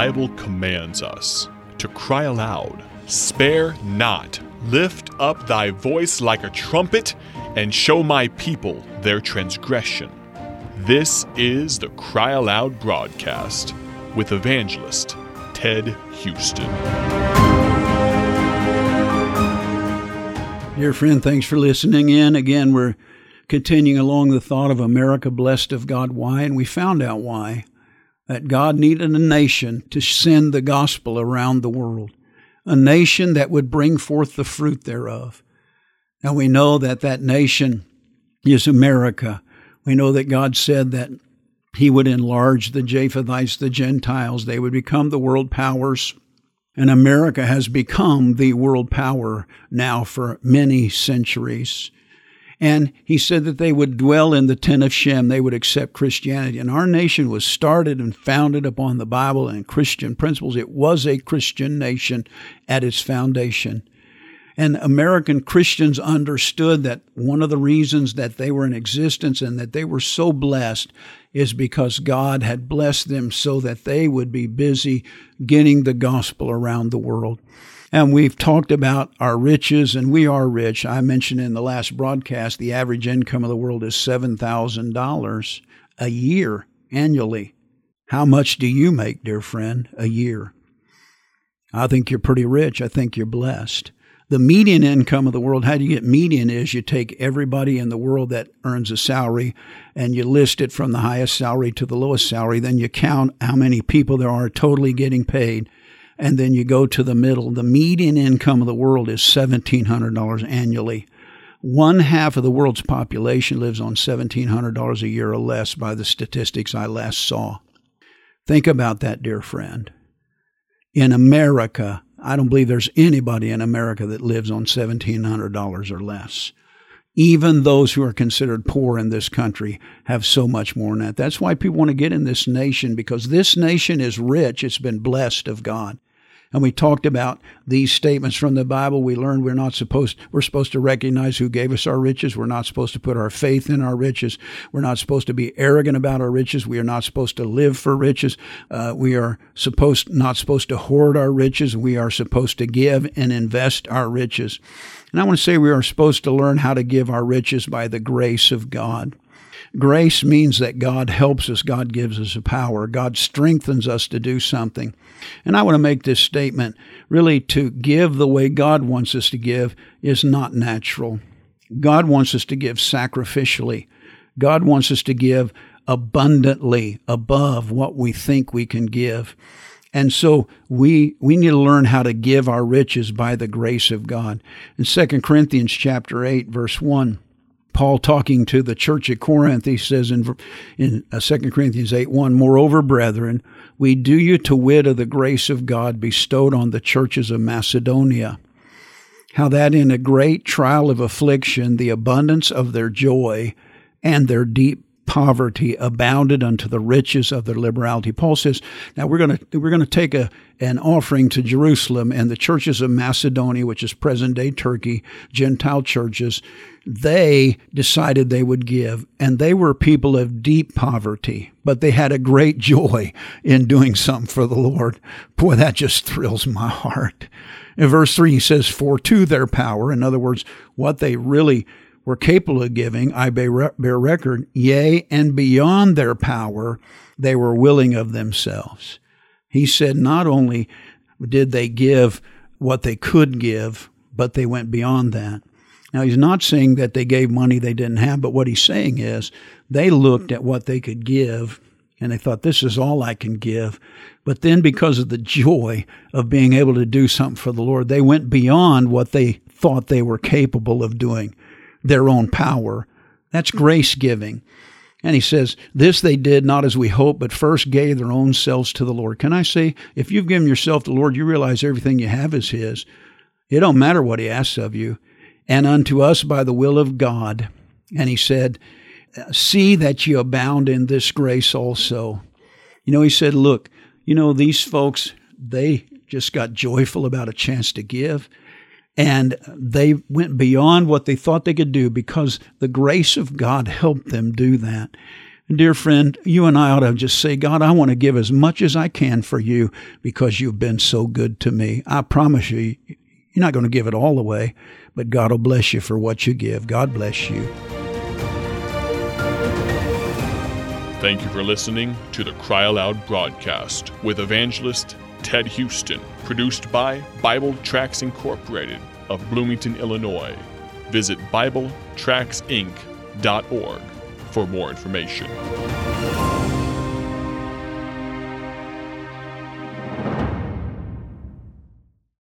Bible commands us to cry aloud, Spare not, lift up thy voice like a trumpet, and show my people their transgression. This is the Cry Aloud broadcast with evangelist Ted Houston. Dear friend, thanks for listening in. Again, we're continuing along the thought of America blessed of God. Why? And we found out why. That God needed a nation to send the gospel around the world, a nation that would bring forth the fruit thereof. Now we know that that nation is America. We know that God said that He would enlarge the Japhethites, the Gentiles. They would become the world powers. And America has become the world power now for many centuries. And he said that they would dwell in the tent of Shem, they would accept Christianity. And our nation was started and founded upon the Bible and Christian principles. It was a Christian nation at its foundation. And American Christians understood that one of the reasons that they were in existence and that they were so blessed is because God had blessed them so that they would be busy getting the gospel around the world. And we've talked about our riches, and we are rich. I mentioned in the last broadcast the average income of the world is $7,000 a year annually. How much do you make, dear friend, a year? I think you're pretty rich. I think you're blessed the median income of the world, how do you get median is you take everybody in the world that earns a salary and you list it from the highest salary to the lowest salary. Then you count how many people there are totally getting paid. And then you go to the middle. The median income of the world is $1,700 annually. One half of the world's population lives on $1,700 a year or less by the statistics I last saw. Think about that, dear friend. In America, I don't believe there's anybody in America that lives on $1,700 or less. Even those who are considered poor in this country have so much more than that. That's why people want to get in this nation because this nation is rich. It's been blessed of God and we talked about these statements from the Bible. We learned we're not supposed we're supposed to recognize who gave us our riches. We're not supposed to put our faith in our riches. We're not supposed to be arrogant about our riches. We are not supposed to live for riches. Uh, we are supposed not supposed to hoard our riches. We are supposed to give and invest our riches. And I want to say we are supposed to learn how to give our riches by the grace of God. Grace means that God helps us, God gives us a power, God strengthens us to do something. And I want to make this statement really to give the way God wants us to give is not natural. God wants us to give sacrificially. God wants us to give abundantly above what we think we can give. And so we we need to learn how to give our riches by the grace of God. In 2 Corinthians chapter 8 verse 1 Paul talking to the church at Corinth, he says in, in 2 uh, Corinthians 8 1, Moreover, brethren, we do you to wit of the grace of God bestowed on the churches of Macedonia, how that in a great trial of affliction, the abundance of their joy and their deep poverty abounded unto the riches of their liberality. Paul says, now we're going to we're going to take a an offering to Jerusalem and the churches of Macedonia, which is present day Turkey, Gentile churches, they decided they would give. And they were people of deep poverty, but they had a great joy in doing something for the Lord. Boy, that just thrills my heart. In verse 3, he says, For to their power, in other words, what they really were capable of giving, I bear record, yea, and beyond their power, they were willing of themselves. He said, not only did they give what they could give, but they went beyond that. Now, he's not saying that they gave money they didn't have, but what he's saying is they looked at what they could give and they thought, this is all I can give. But then, because of the joy of being able to do something for the Lord, they went beyond what they thought they were capable of doing, their own power. That's grace giving. And he says, This they did not as we hoped, but first gave their own selves to the Lord. Can I say, if you've given yourself to the Lord, you realize everything you have is His. It don't matter what He asks of you and unto us by the will of God. And he said, See that you abound in this grace also. You know, he said, Look, you know, these folks, they just got joyful about a chance to give. And they went beyond what they thought they could do because the grace of God helped them do that. Dear friend, you and I ought to just say, God, I want to give as much as I can for you because you've been so good to me. I promise you, you're not going to give it all away, but God will bless you for what you give. God bless you. Thank you for listening to the Cry Aloud broadcast with evangelist Ted Houston, produced by Bible Tracts Incorporated of Bloomington, Illinois. Visit BibleTractsInc.org for more information.